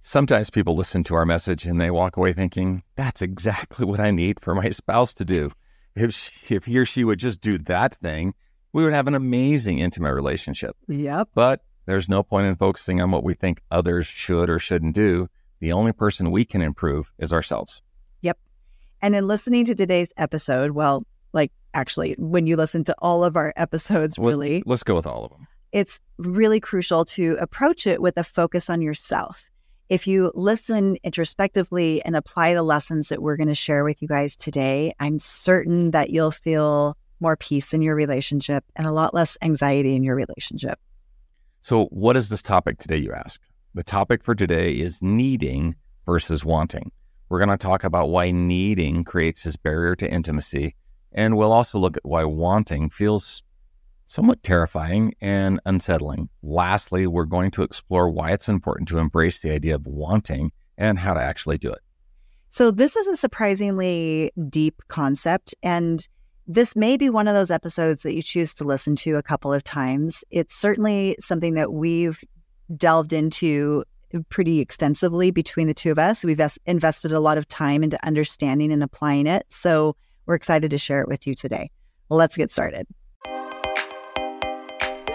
Sometimes people listen to our message and they walk away thinking, that's exactly what I need for my spouse to do. If, she, if he or she would just do that thing, we would have an amazing intimate relationship. Yep. But there's no point in focusing on what we think others should or shouldn't do. The only person we can improve is ourselves. Yep. And in listening to today's episode, well, like actually, when you listen to all of our episodes, Let's- really, Let's go with all of them. it's really crucial to approach it with a focus on yourself. If you listen introspectively and apply the lessons that we're going to share with you guys today, I'm certain that you'll feel more peace in your relationship and a lot less anxiety in your relationship. So, what is this topic today, you ask? The topic for today is needing versus wanting. We're going to talk about why needing creates this barrier to intimacy, and we'll also look at why wanting feels somewhat terrifying and unsettling. Lastly, we're going to explore why it's important to embrace the idea of wanting and how to actually do it. So, this is a surprisingly deep concept. And this may be one of those episodes that you choose to listen to a couple of times. It's certainly something that we've delved into pretty extensively between the two of us. We've invested a lot of time into understanding and applying it. So, we're excited to share it with you today. Let's get started.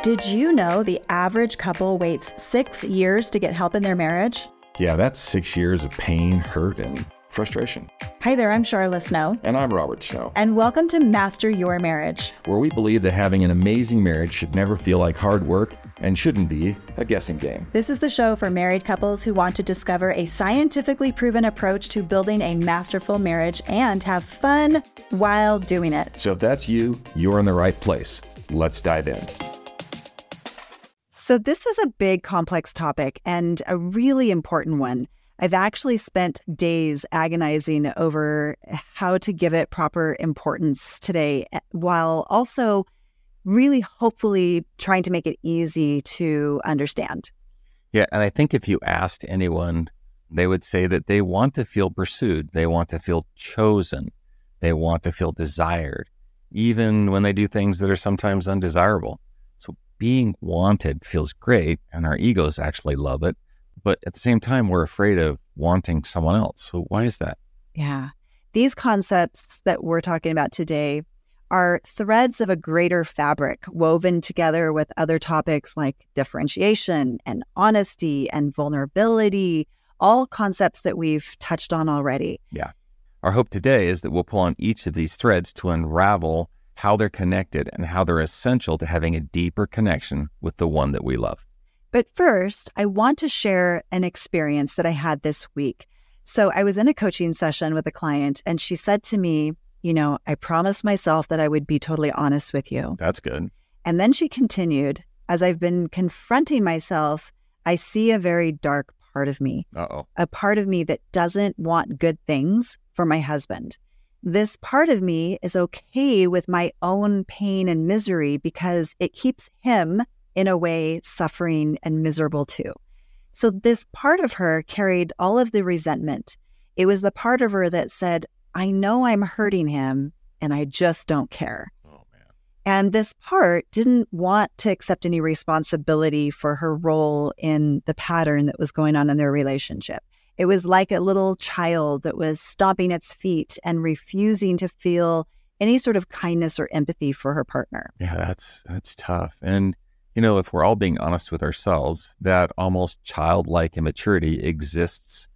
Did you know the average couple waits six years to get help in their marriage? Yeah, that's six years of pain, hurt, and frustration. Hi there, I'm Sharla Snow, And I'm Robert Snow. and welcome to Master Your Marriage. where we believe that having an amazing marriage should never feel like hard work and shouldn't be a guessing game. This is the show for married couples who want to discover a scientifically proven approach to building a masterful marriage and have fun while doing it. So if that's you, you're in the right place. Let's dive in. So, this is a big, complex topic and a really important one. I've actually spent days agonizing over how to give it proper importance today, eh, while also really hopefully trying to make it easy to understand. Yeah, and I think if you asked anyone, they would say that they want to feel pursued, they want to feel chosen, they want to feel desired, even when they do things that are sometimes undesirable. Being wanted feels great, and our egos actually love it. But at the same time, we're afraid of wanting someone else. So why is that? Yeah. These concepts that we're talking about today are threads of a greater fabric woven together with other topics like differentiation and honesty and vulnerability, all concepts that we've touched on already. Yeah. Our hope today is that we'll pull on each of these threads to unravel how they're connected and how they're essential to having a deeper connection with the one that we love. But first, I want to share an experience that I had this week. So I was in a coaching session with a client, and she said to me, You know, I promised myself that I would be totally honest with you. That's good. And then she continued, As I've been confronting myself, I see a very dark part of me, Uh oh. a part of me that doesn't want good things for my husband. This part of me is okay with my own pain and misery because it keeps him, in a way, suffering and miserable too. So, this part of her carried all of the resentment. It was the part of her that said, I know I'm hurting him and I just don't care. Oh, man. And this part didn't want to accept any responsibility for her role in the pattern that was going on in their relationship. It was like a little child that was stomping its feet and refusing to feel any sort of kindness or empathy for her partner. Yeah, that's that's tough. And you know, if we're all being honest with ourselves, that almost childlike immaturity exists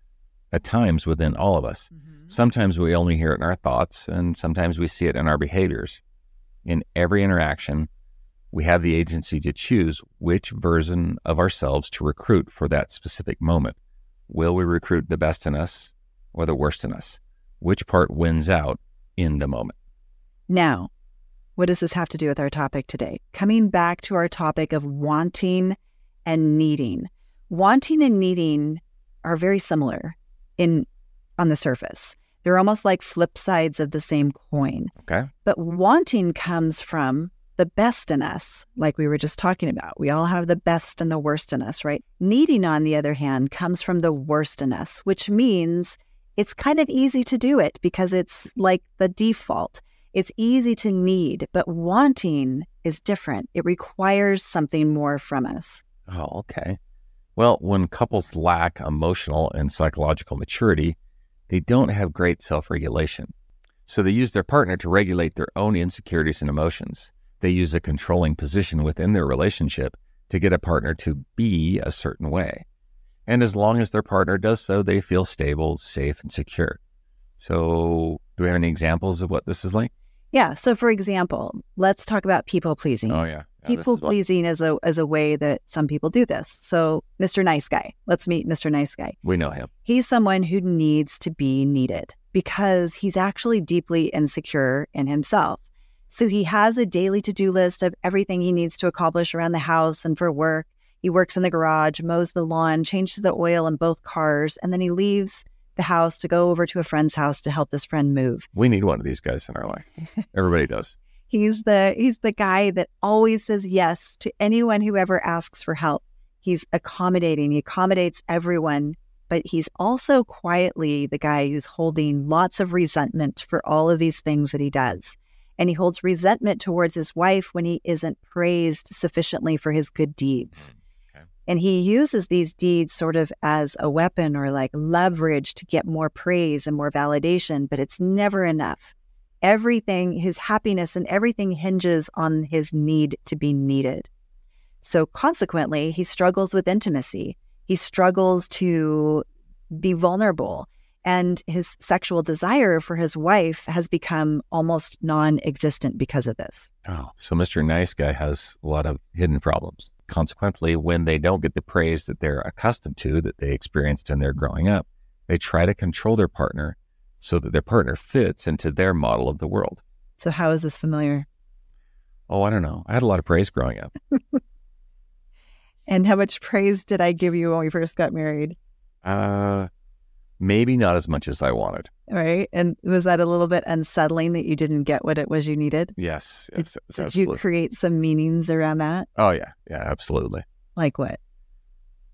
at times within all of us. Mm-hmm. Sometimes we only hear it in our thoughts, and sometimes we see it in our behaviors. In every interaction, we have the agency to choose which version of ourselves to recruit for that specific moment. Will we recruit the best in us or the worst in us? Which part wins out in the moment? Now, what does this have to do with our topic today? Coming back to our topic of wanting and needing. Wanting and needing are very similar in on the surface. They're almost like flip sides of the same coin. Okay. But wanting comes from the best in us, like we were just talking about. We all have the best and the worst in us, right? Needing, on the other hand, comes from the worst in us, which means it's kind of easy to do it because it's like the default. It's easy to need, but wanting is different. It requires something more from us. Oh, okay. Well, when couples lack emotional and psychological maturity, they don't have great self regulation. So they use their partner to regulate their own insecurities and emotions. They use a controlling position within their relationship to get a partner to be a certain way. And as long as their partner does so, they feel stable, safe, and secure. So, do we have any examples of what this is like? Yeah. So, for example, let's talk about people pleasing. Oh, yeah. yeah people is pleasing is a as a way that some people do this. So, Mr. Nice Guy. Let's meet Mr. Nice Guy. We know him. He's someone who needs to be needed because he's actually deeply insecure in himself. So he has a daily to-do list of everything he needs to accomplish around the house and for work. He works in the garage, mows the lawn, changes the oil in both cars, and then he leaves the house to go over to a friend's house to help this friend move. We need one of these guys in our life. Everybody does. He's the he's the guy that always says yes to anyone who ever asks for help. He's accommodating. He accommodates everyone, but he's also quietly the guy who's holding lots of resentment for all of these things that he does. And he holds resentment towards his wife when he isn't praised sufficiently for his good deeds. Mm, and he uses these deeds sort of as a weapon or like leverage to get more praise and more validation, but it's never enough. Everything, his happiness and everything hinges on his need to be needed. So consequently, he struggles with intimacy. He struggles to be vulnerable. And his sexual desire for his wife has become almost non existent because of this. Oh, so Mr. Nice Guy has a lot of hidden problems consequently, when they don't get the praise that they're accustomed to, that they experienced in their growing up, they try to control their partner so that their partner fits into their model of the world. So, how is this familiar? Oh, I don't know. I had a lot of praise growing up. and how much praise did I give you when we first got married? Uh, maybe not as much as I wanted. Right. And was that a little bit unsettling that you didn't get what it was you needed? Yes. yes did, did you create some meanings around that? Oh, yeah. Yeah, absolutely. Like what?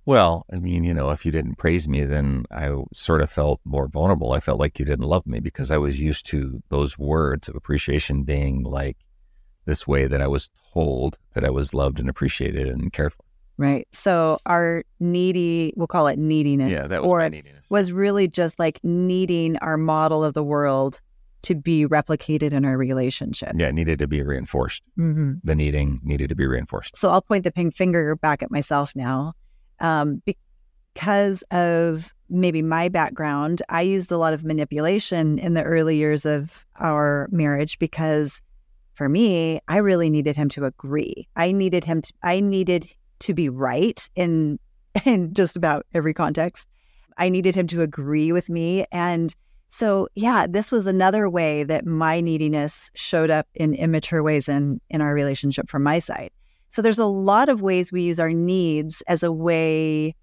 Well, I mean, you know, if you didn't praise me, then I sort of felt more vulnerable. I felt like you didn't love me because I was used to those words of appreciation being like this way that I was told that I was loved and appreciated and cared for. Right. So our needy, we'll call it neediness. Yeah, that was or neediness. Was really just like needing our model of the world to be replicated in our relationship. Yeah, it needed to be reinforced. Mm-hmm. The needing needed to be reinforced. So I'll point the pink finger back at myself now. Um, because of maybe my background, I used a lot of manipulation in the early years of our marriage because for me, I really needed him to agree. I needed him to, I needed to be right in in just about every context. I needed him to agree with me and so yeah, this was another way that my neediness showed up in immature ways in in our relationship from my side. So there's a lot of ways we use our needs as a way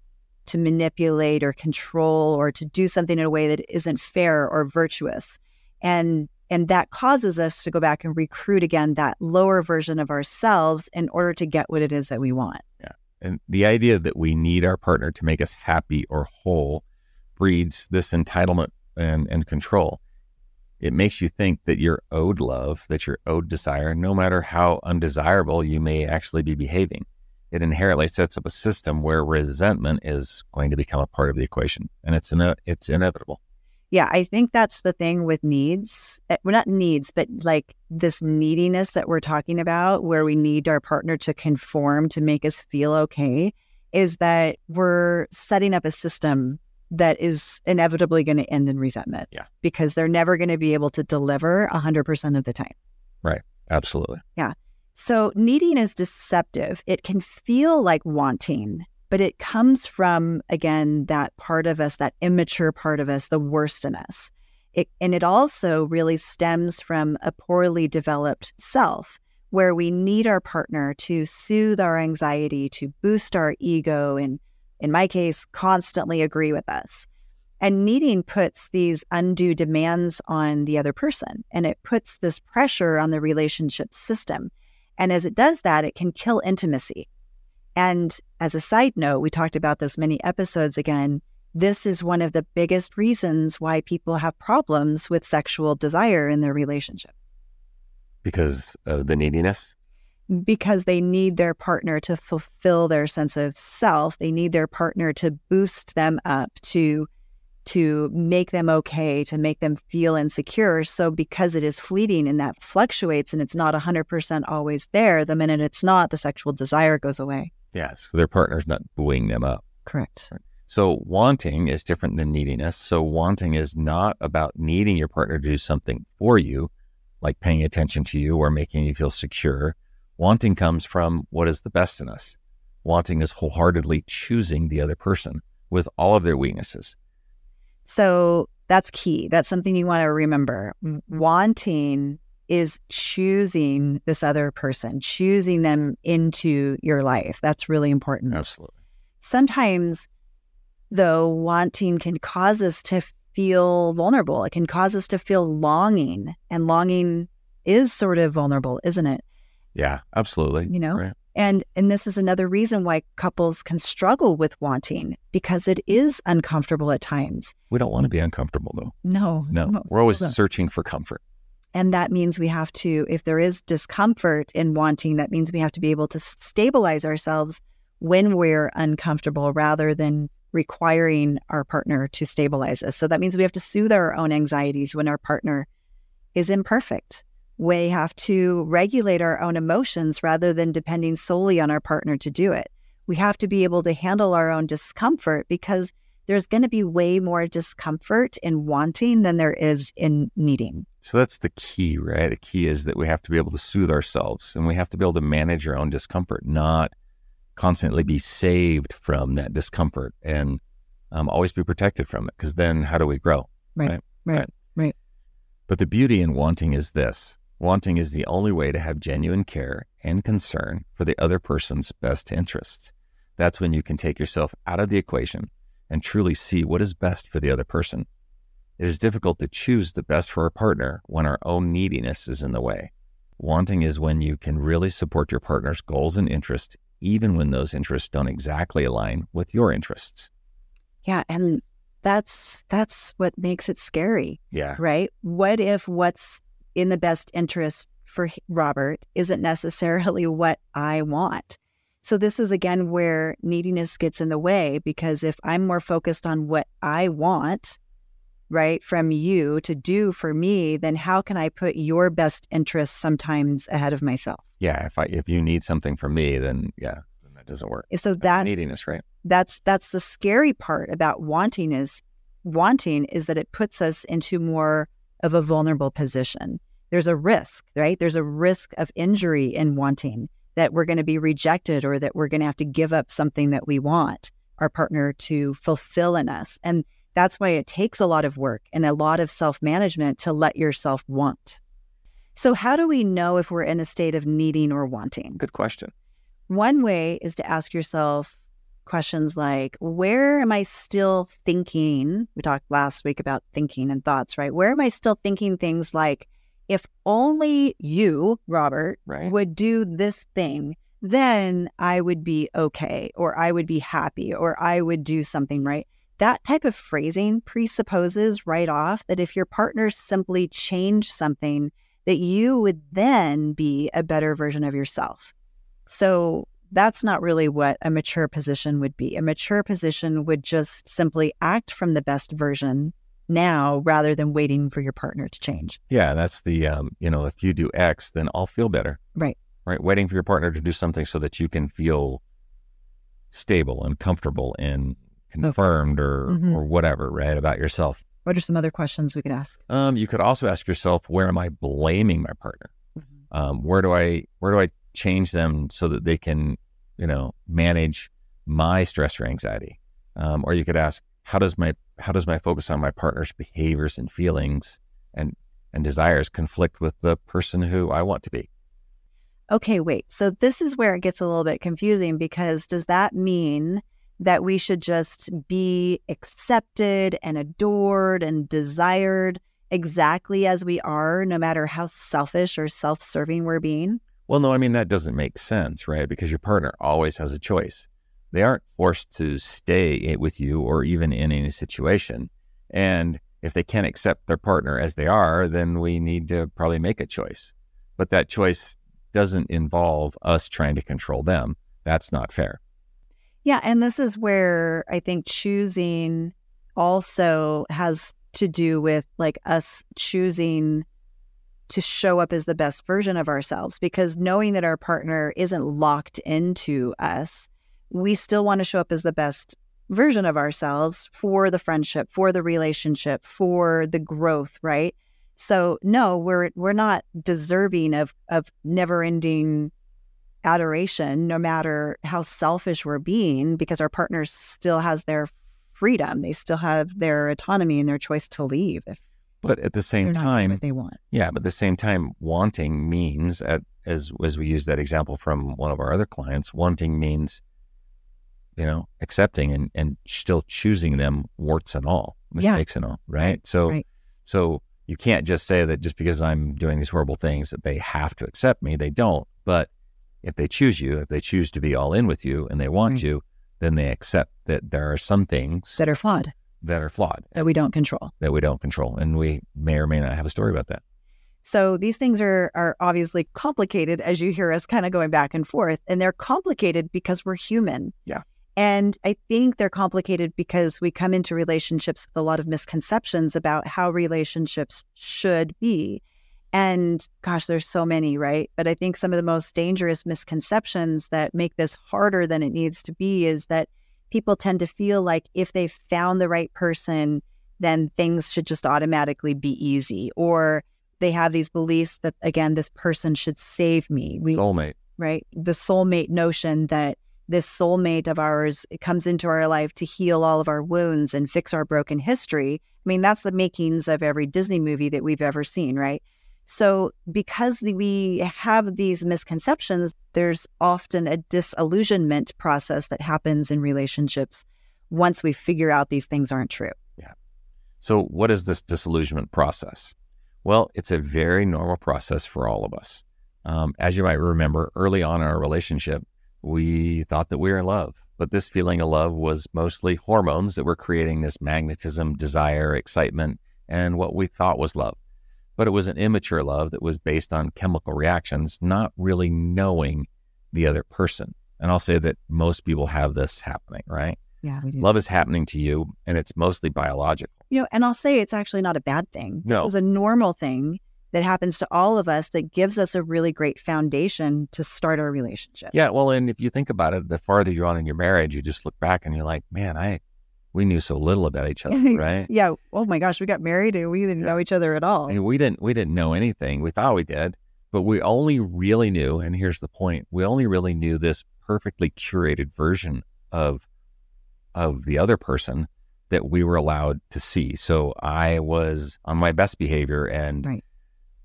to manipulate or control or to do something in a way that isn't fair or virtuous. And and that causes us to go back and recruit again that lower version of ourselves in order to get what it is that we want. And the idea that we need our partner to make us happy or whole breeds this entitlement and, and control. It makes you think that you're owed love, that you're owed desire, no matter how undesirable you may actually be behaving. It inherently sets up a system where resentment is going to become a part of the equation, and it's ine- it's inevitable yeah, I think that's the thing with needs. Eh, well, not needs, but like this neediness that we're talking about, where we need our partner to conform to make us feel okay, is that we're setting up a system that is inevitably going to end in resentment. Yeah. Because they're never going to be able to deliver 100% of the time. Right. Absolutely. Yeah. So needing is deceptive. It can feel like wanting but it comes from, again, that part of us, that immature part of us, the worst in us. It, and it also really stems from a poorly developed self where we need our partner to soothe our anxiety, to boost our ego, and in my case, constantly agree with us. And needing puts these undue demands on the other person and it puts this pressure on the relationship system. And as it does that, it can kill intimacy. And as a side note, we talked about this many episodes again. This is one of the biggest reasons why people have problems with sexual desire in their relationship. Because of the neediness? because they need their partner to fulfill their sense of self. They need their partner to boost them up, to to make them okay, to make them feel insecure. So because it is fleeting and that fluctuates and it's not 100% always there, the minute it's not, the sexual desire goes away. Yes, so their partner's not buoying them up. Correct. So wanting is different than neediness. So wanting is not about needing your partner to do something for you, like paying attention to you or making you feel secure. Wanting comes from what is the best in us. Wanting is wholeheartedly choosing the other person with all of their weaknesses. So that's key. That's something you want to remember. Wanting is choosing this other person, choosing them into your life. That's really important. Absolutely. Sometimes, though, wanting can cause us to feel vulnerable. It can cause us to feel longing, and longing is sort of vulnerable, isn't it? Yeah, absolutely. You know? Right. And and this is another reason why couples can struggle with wanting because it is uncomfortable at times. We don't want to be uncomfortable though. No. No. We're always searching for comfort. And that means we have to, if there is discomfort in wanting, that means we have to be able to stabilize ourselves when we're uncomfortable rather than requiring our partner to stabilize us. So that means we have to soothe our own anxieties when our partner is imperfect. We have to regulate our own emotions rather than depending solely on our partner to do it. We have to be able to handle our own discomfort because there's going to be way more discomfort in wanting than there is in needing. So that's the key, right? The key is that we have to be able to soothe ourselves and we have to be able to manage our own discomfort, not constantly be saved from that discomfort and um, always be protected from it. Because then how do we grow? Right, right, right, right. But the beauty in wanting is this wanting is the only way to have genuine care and concern for the other person's best interests. That's when you can take yourself out of the equation and truly see what is best for the other person. It is difficult to choose the best for our partner when our own neediness is in the way. Wanting is when you can really support your partner's goals and interests, even when those interests don't exactly align with your interests. Yeah. And that's that's what makes it scary. Yeah. Right? What if what's in the best interest for Robert isn't necessarily what I want? So, this is again where neediness gets in the way because if I'm more focused on what I want, right, from you to do for me, then how can I put your best interests sometimes ahead of myself? Yeah. If I if you need something from me, then yeah, then that doesn't work. So That's that neediness, right? that's that's the scary part about wanting is wanting is that it puts us into more of a vulnerable position. There's a risk, right? There's a risk of injury in wanting that we're going to be rejected or that we're going to have to give up something that we want our partner to fulfill in us. And that's why it takes a lot of work and a lot of self management to let yourself want. So, how do we know if we're in a state of needing or wanting? Good question. One way is to ask yourself questions like, where am I still thinking? We talked last week about thinking and thoughts, right? Where am I still thinking things like, if only you, Robert, Right. would do this thing, then I would be okay, or I would be happy, or I would do something right. That type of phrasing presupposes right off that if your partner simply changed something, that you would then be a better version of yourself. So that's not really what a mature position would be. A mature position would just simply act from the best version now rather than waiting for your partner to change. Yeah, that's the um, you know, if you do X, then I'll feel better. Right. Right. Waiting for your partner to do something so that you can feel stable and comfortable and confirmed or Mhm. or whatever, right, about yourself. What are some other questions we could ask? Um, you could also ask yourself, where am I blaming my partner? Um, where do I where do I change them so that they can, you know, manage my stress or anxiety? Um, or you could ask, how does my how does my focus on my partner's behaviors and feelings and and desires conflict with the person who I want to be? Okay, wait. So this is where it gets a little bit confusing because does that mean that we should just be accepted and adored and desired exactly as we are, no matter how selfish or self serving we're being? Well, no, I mean that doesn't make sense, right? Because your partner always has a choice. They aren't forced to stay with you or even in any situation. And if they can't accept their partner as they are, then we need to probably make a choice. But that choice doesn't involve us trying to control them. That's not fair. Yeah. And this is where I think choosing also has to do with like us choosing to show up as the best version of ourselves because knowing that our partner isn't locked into us, we still want to show up as the best version of ourselves for the friendship, for the relationship, for the growth, right? So no, we're we're not deserving of of never-ending adoration no matter how selfish we're being because our partner still has their freedom. They still have their autonomy and their choice to leave if but at the same time they want. Yeah, but at the same time wanting means at, as as we use that example from one of our other clients, wanting means you know, accepting and, and still choosing them warts and all, mistakes yeah. and all, right? So right. so you can't just say that just because I'm doing these horrible things that they have to accept me. They don't. But if they choose you, if they choose to be all in with you and they want right. you, then they accept that there are some things that are flawed. That are flawed. That we don't control. That we don't control. And we may or may not have a story about that. So these things are are obviously complicated as you hear us kind of going back and forth. And they're complicated because we're human. Yeah. And I think they're complicated because we come into relationships with a lot of misconceptions about how relationships should be. And gosh, there's so many, right? But I think some of the most dangerous misconceptions that make this harder than it needs to be is that people tend to feel like if they found the right person, then things should just automatically be easy. Or they have these beliefs that, again, this person should save me. We, soulmate. Right. The soulmate notion that this soulmate of ours comes into our life to heal all of our wounds and fix our broken history. I mean, that's the makings of every Disney movie that we've ever seen, right? So, because we have these misconceptions, there's often a disillusionment process that happens in relationships once we figure out these things aren't true. Yeah. So, what is this disillusionment process? Well, it's a very normal process for all of us. Um, as you might remember, early on in our relationship, we thought that we were in love. But this feeling of love was mostly hormones that were creating this magnetism, desire, excitement, and what we thought was love. But it was an immature love that was based on chemical reactions, not really knowing the other person. And I'll say that most people have this happening, right? Yeah, we do. Love is happening to you, and it's mostly biological. You know, and I'll say it's actually not a bad thing. No. It's a normal thing that happens to all of us that gives us a really great foundation to start our relationship. Yeah, well, and if you think about it, the farther you're on in your marriage, you just look back and you're like, man, I we knew so little about each other, right? yeah. Oh my gosh, we got married and we didn't yeah. know each other at all. we didn't we didn't know anything. We thought we did, but we only really knew, and here's the point, we only really knew this perfectly curated version of of the other person that we were allowed to see. So I was on my best behavior and right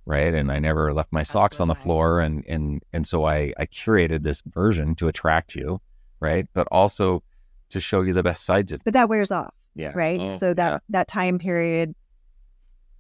right? And I never left my socks on the floor, and and and so I I curated this version to attract you, right? But also to show you the best sides of. But that wears off, yeah. Right. Oh, so that yeah. that time period,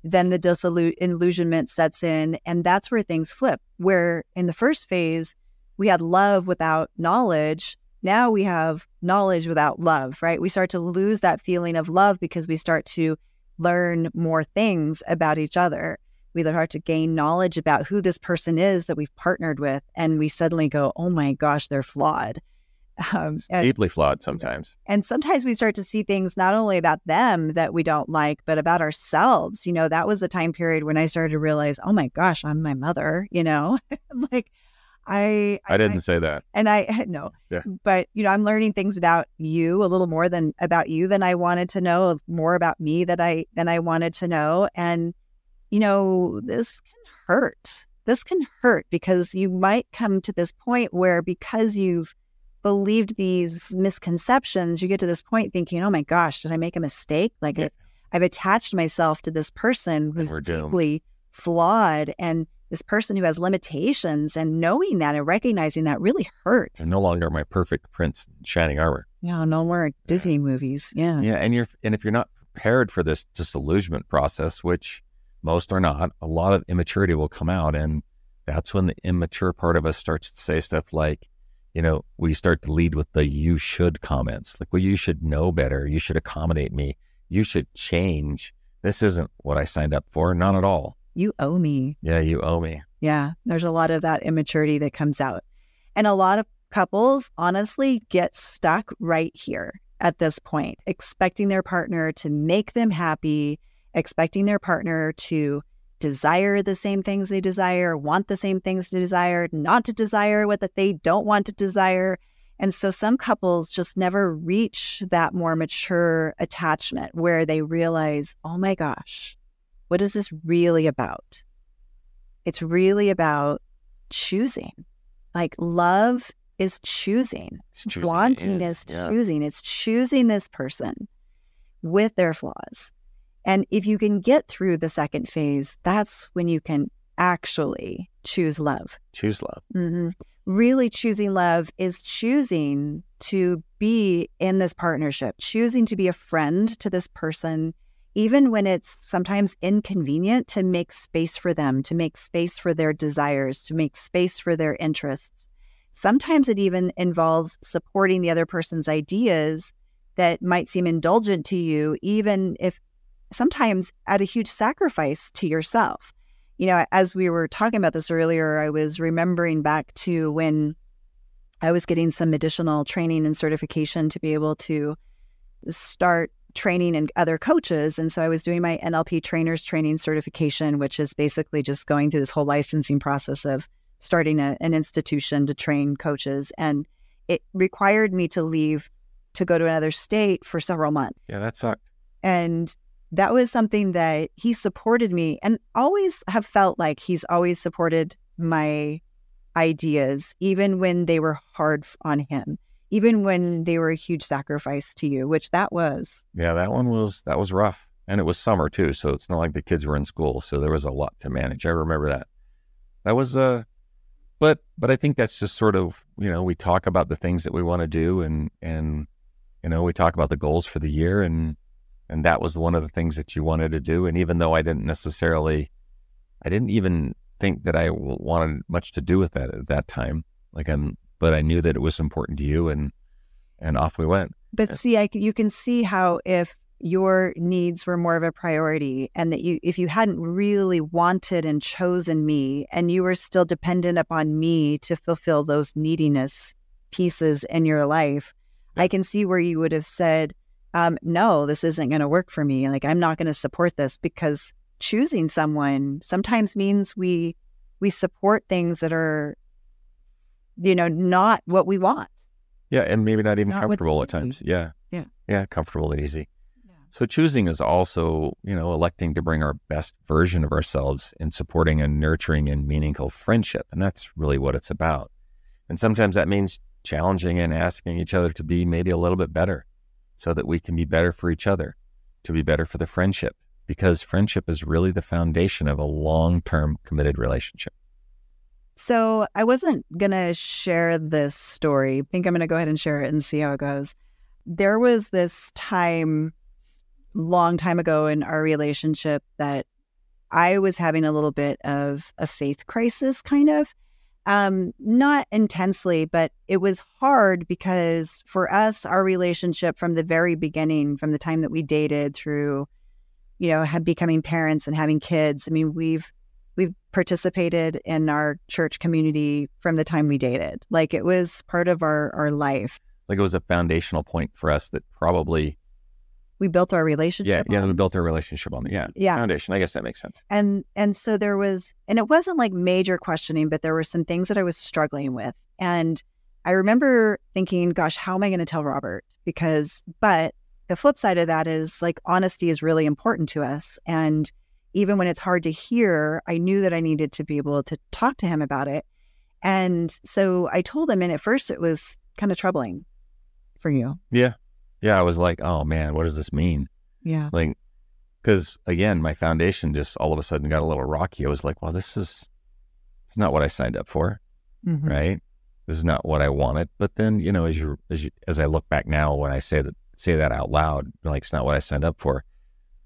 then the disillusionment sets in, and that's where things flip. Where in the first phase we had love without knowledge. Now we have knowledge without love, right? We start to lose that feeling of love because we start to learn more things about each other we start to gain knowledge about who this person is that we've partnered with, and we suddenly go, "Oh my gosh, they're flawed." Um, and, deeply flawed sometimes. And sometimes we start to see things not only about them that we don't like, but about ourselves. You know, that was the time period when I started to realize, oh my gosh, I'm my mother. You know, like I, I, I didn't I, say that, and I no, yeah. but you know, I'm learning things about you a little more than about you than I wanted to know, more about me that I than I wanted to know, and you know, this can hurt. This can hurt because you might come to this point where because you've believed these misconceptions, you get to this point thinking, oh my gosh, did I make a mistake? Like yeah. I've attached myself to this person who's deeply flawed and this person who has limitations and knowing that and recognizing that really hurts. And no longer my perfect prince shining armor. Yeah, no more Disney yeah. movies. Yeah. Yeah. And you're and if you're not prepared for this disillusionment process, which most are not. A lot of immaturity will come out. And that's when the immature part of us starts to say stuff like, you know, we start to lead with the you should comments. Like, well, you should know better. You should accommodate me. You should change. This isn't what I signed up for. Not at all. You owe me. Yeah, you owe me. Yeah. There's a lot of that immaturity that comes out. And a lot of couples honestly get stuck right here at this point, expecting their partner to make them happy, expecting their partner to desire the same things they desire, want the same things to desire, not to desire what that they don't want to desire. And so some couples just never reach that more mature attachment where they realize, oh my gosh, what is this really about? It's really about choosing. Like love is choosing. choosing, Wanting is yeah. choosing. It's choosing this person with their flaws. And if you can get through the second phase, that's when you can actually choose love. Choose love. hmm Really choosing love is choosing to be in this partnership, choosing to be a friend to this person, even when it's sometimes inconvenient to make space for them, to make space for their desires, to make space for their interests. Sometimes it even involves supporting the other person's ideas that might seem indulgent to you, even if sometimes at a huge sacrifice to yourself you know, as we were talking about this earlier, I was remembering back to when I was getting some additional training and certification to be able to start training and other coaches. And so I was doing my NLP trainers training certification, which is basically just going through this whole licensing process of starting a, an institution to train coaches. And it required me to leave to go to another state for several months. Yeah, that sucked. And that was something that he supported me and always have felt like he's always supported my ideas, even when they were hard on him, even when they were a huge sacrifice to you, which that was. Yeah, that one was that was rough, and it was summer too, so it's not like the kids were in school, so there was a lot to manage. I remember that. That was uh, but but I think that's just sort of you know we talk about the things that we want to do, and and you know we talk about the goals for the year, and and that was one of the things that you wanted to do, and even though I didn't necessarily, I didn't even think that i wanted much to do with that at that time, like I'm, but I knew that it was important to you, and and off we went. But see, I, you can see how if your needs were more of a priority and that you if you hadn't really wanted and chosen me and you were still dependent upon me to fulfill those neediness pieces in your life Yeah. i can see where you would have said um, no this isn't going to work for me like i'm not going to support this because choosing someone sometimes means we we support things that are you know not what we want Yeah, and maybe not even Not comfortable at times. Yeah. Yeah. Yeah, comfortable and easy. So choosing is also, you know, electing to bring our best version of ourselves in supporting and nurturing and meaningful friendship. And that's really what it's about. And sometimes that means challenging and asking each other to be maybe a little bit better so that we can be better for each other, to be better for the friendship, because friendship is really the foundation of a long term committed relationship. So I wasn't going to share this story. I think I'm going to go ahead and share it and see how it goes. There was this time, long time ago in our relationship, that I was having a little bit of a faith crisis, kind of. Um, not intensely, but it was hard because for us, our relationship from the very beginning, from the time that we dated through, you know, becoming parents and having kids. I mean, we've we've participated in our church community from the time we dated. Like it was part of our our life. Like it was a foundational point for us that probably, We built our relationship. yeah, yeah, we built our relationship on. Yeah. Yeah. Foundation. I guess that makes sense. and and so there was and it wasn't like major questioning but there were some things that i was struggling with and i remember thinking gosh how am i going to tell robert because but the flip side of that is like honesty is really important to us and even when it's hard to hear i knew that i needed to be able to talk to him about it and so i told him and at first it was kind of troubling for you Yeah. Yeah. I was like, oh man, what does this mean? yeah Like, because again, my foundation just all of a sudden got a little rocky. I was like, well, this is not what I signed up for, Mhm. right? This is not what I wanted. But then, you know, as you as you as I look back now, when I say that say that out loud, like it's not what I signed up for.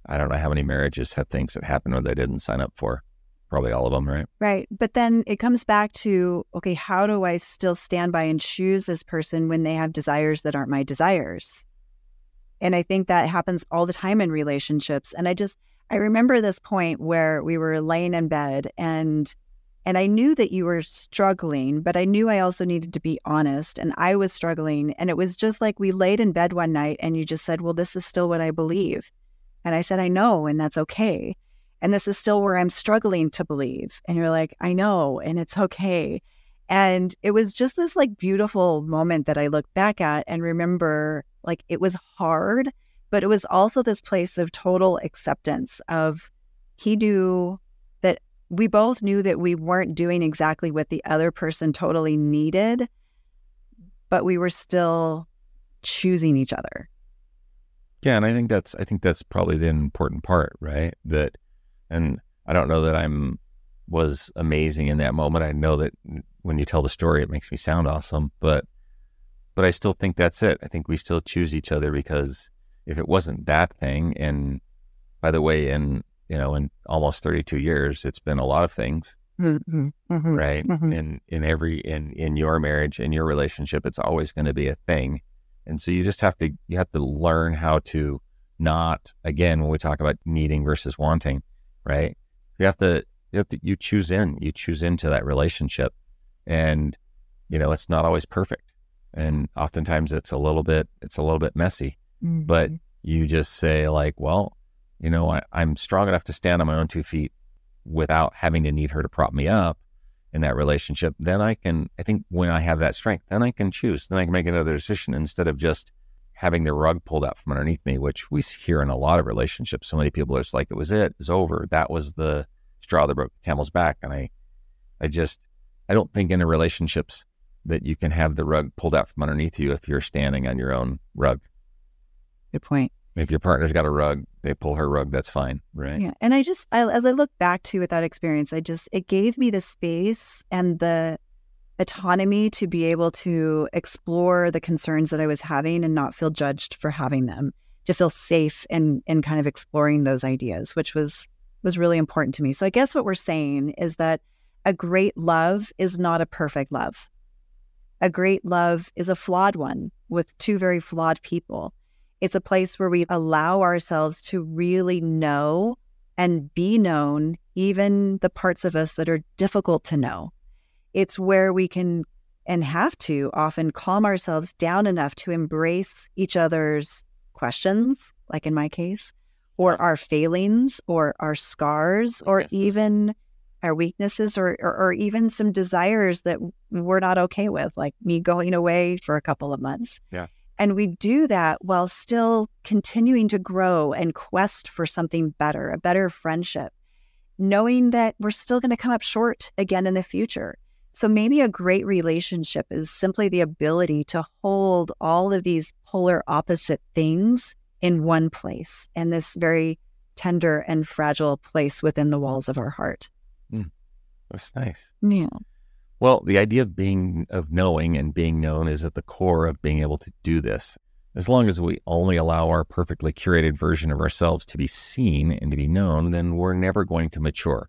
I don't know how many marriages have things that happen where they didn't sign up for. Probably all of them, right? Right. But then it comes back to okay, how do I still stand by and choose this person when they have desires that aren't my desires? And I think that happens all the time in relationships. And I just, I remember this point where we were laying in bed and And I knew that you were struggling, but I knew I also needed to be honest. And I was struggling. And it was just like we laid in bed one night and you just said, Well, this is still what I believe. And I said, I know, and that's okay. And this is still where I'm struggling to believe. And you're like, I know, and it's okay. And it was just this like beautiful moment that I look back at and remember like it was hard, but it was also this place of total acceptance of he knew that we both knew that we weren't doing exactly what the other person totally needed, but we were still choosing each other. Yeah, and I think that's I think that's probably the important part, right? That and I don't know that I'm was amazing in that moment. I know that mm, when you tell the story it makes me sound awesome, but but I still think that's it. I think we still choose each other because if it wasn't that thing and by the way in you know in almost 32 years it's been a lot of things mm-hmm, mm-hmm, right mm-hmm. in in every in in your marriage in your relationship it's always going to be a thing and so you just have to you have to learn how to not again when we talk about needing versus wanting, right? You have to you have to you choose in, you choose into that relationship. And you know, it's not always perfect. And oftentimes it's a little bit it's a little bit messy. Mm-hmm. But you just say like, well, you know, I, I'm strong enough to stand on my own two feet without having to need her to prop me up in that relationship, then I can, I think when I have that strength, then I can choose. Then I can make another decision instead of just having the rug pulled out from underneath me, which we hear in a lot of relationships. So many people are just like, it was it, it's over. That was the straw that broke the camel's back. And I, I just, I don't think in the relationships that you can have the rug pulled out from underneath you if you're standing on your own rug. Good point. If your partner's got a rug, they pull her rug, that's fine, right? Yeah. And I just, I, as I look back to with that experience, I just, it gave me the space and the autonomy to be able to explore the concerns that I was having and not feel judged for having them, to feel safe and in kind of exploring those ideas, which was was really important to me. So I guess what we're saying is that a great love is not a perfect love. A great love is a flawed one with two very flawed people. It's a place where we allow ourselves to really know and be known, even the parts of us that are difficult to know. It's where we can and have to often calm ourselves down enough to embrace each other's questions, like in my case, or our failings or our scars, or even our weaknesses, or, or, or even some desires that we're not okay with, like me going away for a couple of months. Yeah. And we do that while still continuing to grow and quest for something better, a better friendship, knowing that we're still going to come up short again in the future. So maybe a great relationship is simply the ability to hold all of these polar opposite things in one place, in this very tender and fragile place within the walls of our heart. Mm, that's nice. Yeah. Well, the idea of being, of knowing and being known is at the core of being able to do this. As long as we only allow our perfectly curated version of ourselves to be seen and to be known, then we're never going to mature.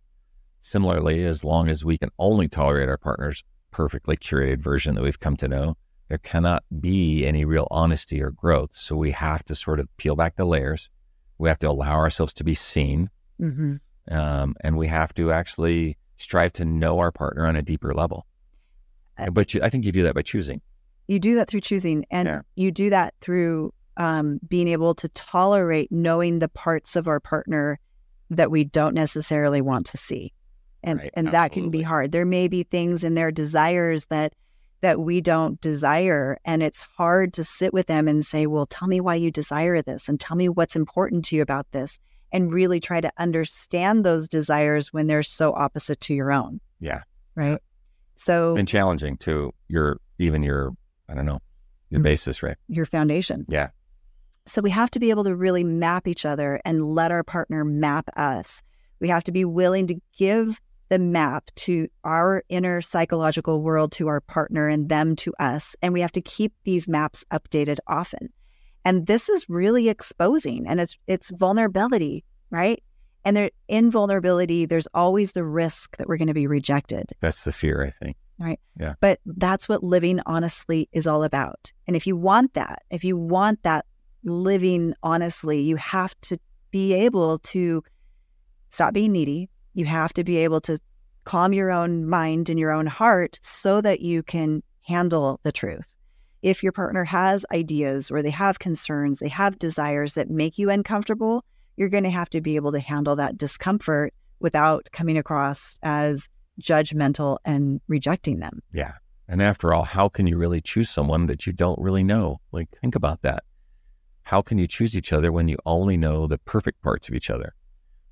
Similarly, as long as we can only tolerate our partner's perfectly curated version that we've come to know, there cannot be any real honesty or growth. So we have to sort of peel back the layers. We have to allow ourselves to be seen. Mm-hmm. Um, and we have to actually strive to know our partner on a deeper level. Uh, but you, I think you do that by choosing. You do that through choosing, and yeah. you do that through um, being able to tolerate knowing the parts of our partner that we don't necessarily want to see, and right. and Absolutely. that can be hard. There may be things in their desires that that we don't desire, and it's hard to sit with them and say, "Well, tell me why you desire this, and tell me what's important to you about this." And really try to understand those desires when they're so opposite to your own. Yeah. Right. So and challenging to your even your I don't know your mm-hmm. basis, right? Your foundation. Yeah. So we have to be able to really map each other and let our partner map us. We have to be willing to give the map to our inner psychological world to our partner and them to us. And we have to keep these maps updated often. And this is really exposing and it's it's vulnerability, right? And there in vulnerability, there's always the risk that we're going to be rejected. That's the fear, I think. Right. Yeah. But that's what living honestly is all about. And if you want that, if you want that living honestly, you have to be able to stop being needy. You have to be able to calm your own mind and your own heart so that you can handle the truth. If your partner has ideas or they have concerns, they have desires that make you uncomfortable, you're going to have to be able to handle that discomfort without coming across as judgmental and rejecting them. Yeah. And after all, how can you really choose someone that you don't really know? Like, think about that. How can you choose each other when you only know the perfect parts of each other?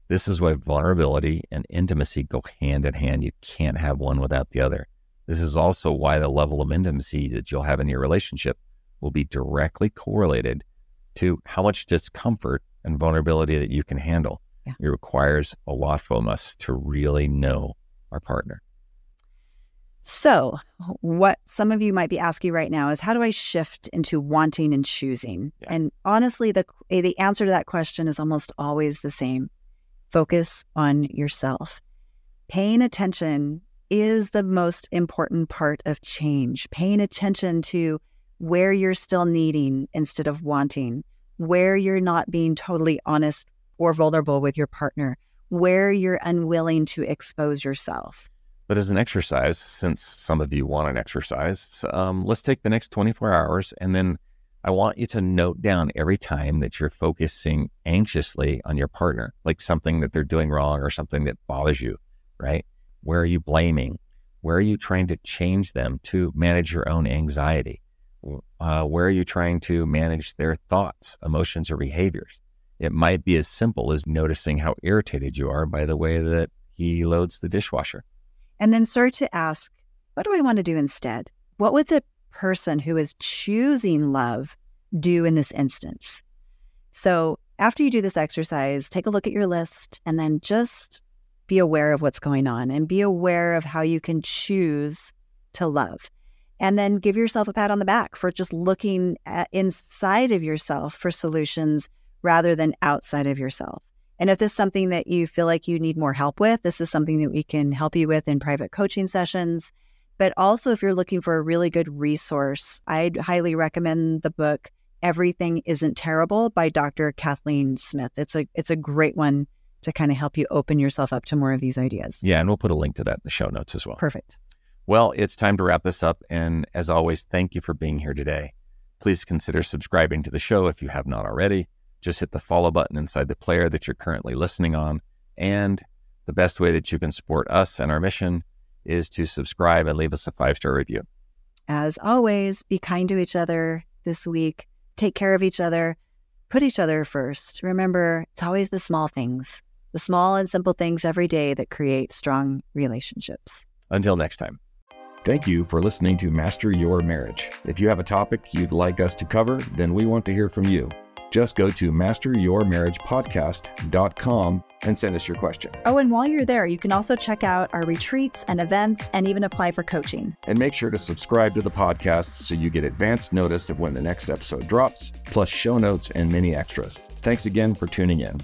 This is why vulnerability and intimacy go hand in hand. You can't have one without the other. This is also why the level of intimacy that you'll have in your relationship will be directly correlated to how much discomfort and vulnerability that you can handle. Yeah. It requires a lot from us to really know our partner. So, what some of you might be asking right now is how do I shift into wanting and choosing? Yeah. And honestly, the eh, the answer to that question is almost always the same. Focus on yourself. Paying attention is the most important part of change. Paying attention to where you're still needing instead of wanting, where you're not being totally honest or vulnerable with your partner, where you're unwilling to expose yourself. But as an exercise, since some of you want an exercise, um, let's take the next 24 hours and then I want you to note down every time that you're focusing anxiously on your partner, like something that they're doing wrong or something that bothers you, right? Where are you blaming? Where are you trying to change them to manage your own anxiety? Uh, where are you trying to manage their thoughts, emotions, or behaviors? It might be as simple as noticing how irritated you are by the way that he loads the dishwasher. And then start to ask, what do I want to do instead? What would the person who is choosing love do in this instance? So after you do this exercise, take a look at your list and then just be aware of what's going on and be aware of how you can choose to love. And then give yourself a pat on the back for just looking at inside of yourself for solutions rather than outside of yourself. And if this is something that you feel like you need more help with, this is something that we can help you with in private coaching sessions. But also, if you're looking for a really good resource, I'd highly recommend the book Everything Isn't Terrible by Dr. Kathleen Smith. It's a it's a great one to kind of help you open yourself up to more of these ideas. Yeah, and we'll put a link to that in the show notes as well. Perfect. Well, it's time to wrap this up. And as always, thank you for being here today. Please consider subscribing to the show if you have not already just hit the follow button inside the player that you're currently listening on. And the best way that you can support us and our mission is to subscribe and leave us a five star review. As always, be kind to each other this week. Take care of each other. Put each other first. Remember, it's always the small things, the small and simple things every day that create strong relationships. Until next time. Thank you for listening to Master Your Marriage. If you have a topic you'd like us to cover, then we want to hear from you just go to masteryourmarriagepodcast.com and send us your question. Oh, and while you're there, you can also check out our retreats and events and even apply for coaching. And make sure to subscribe to the podcast so you get advance notice of when the next episode drops, plus show notes and many extras. Thanks again for tuning in.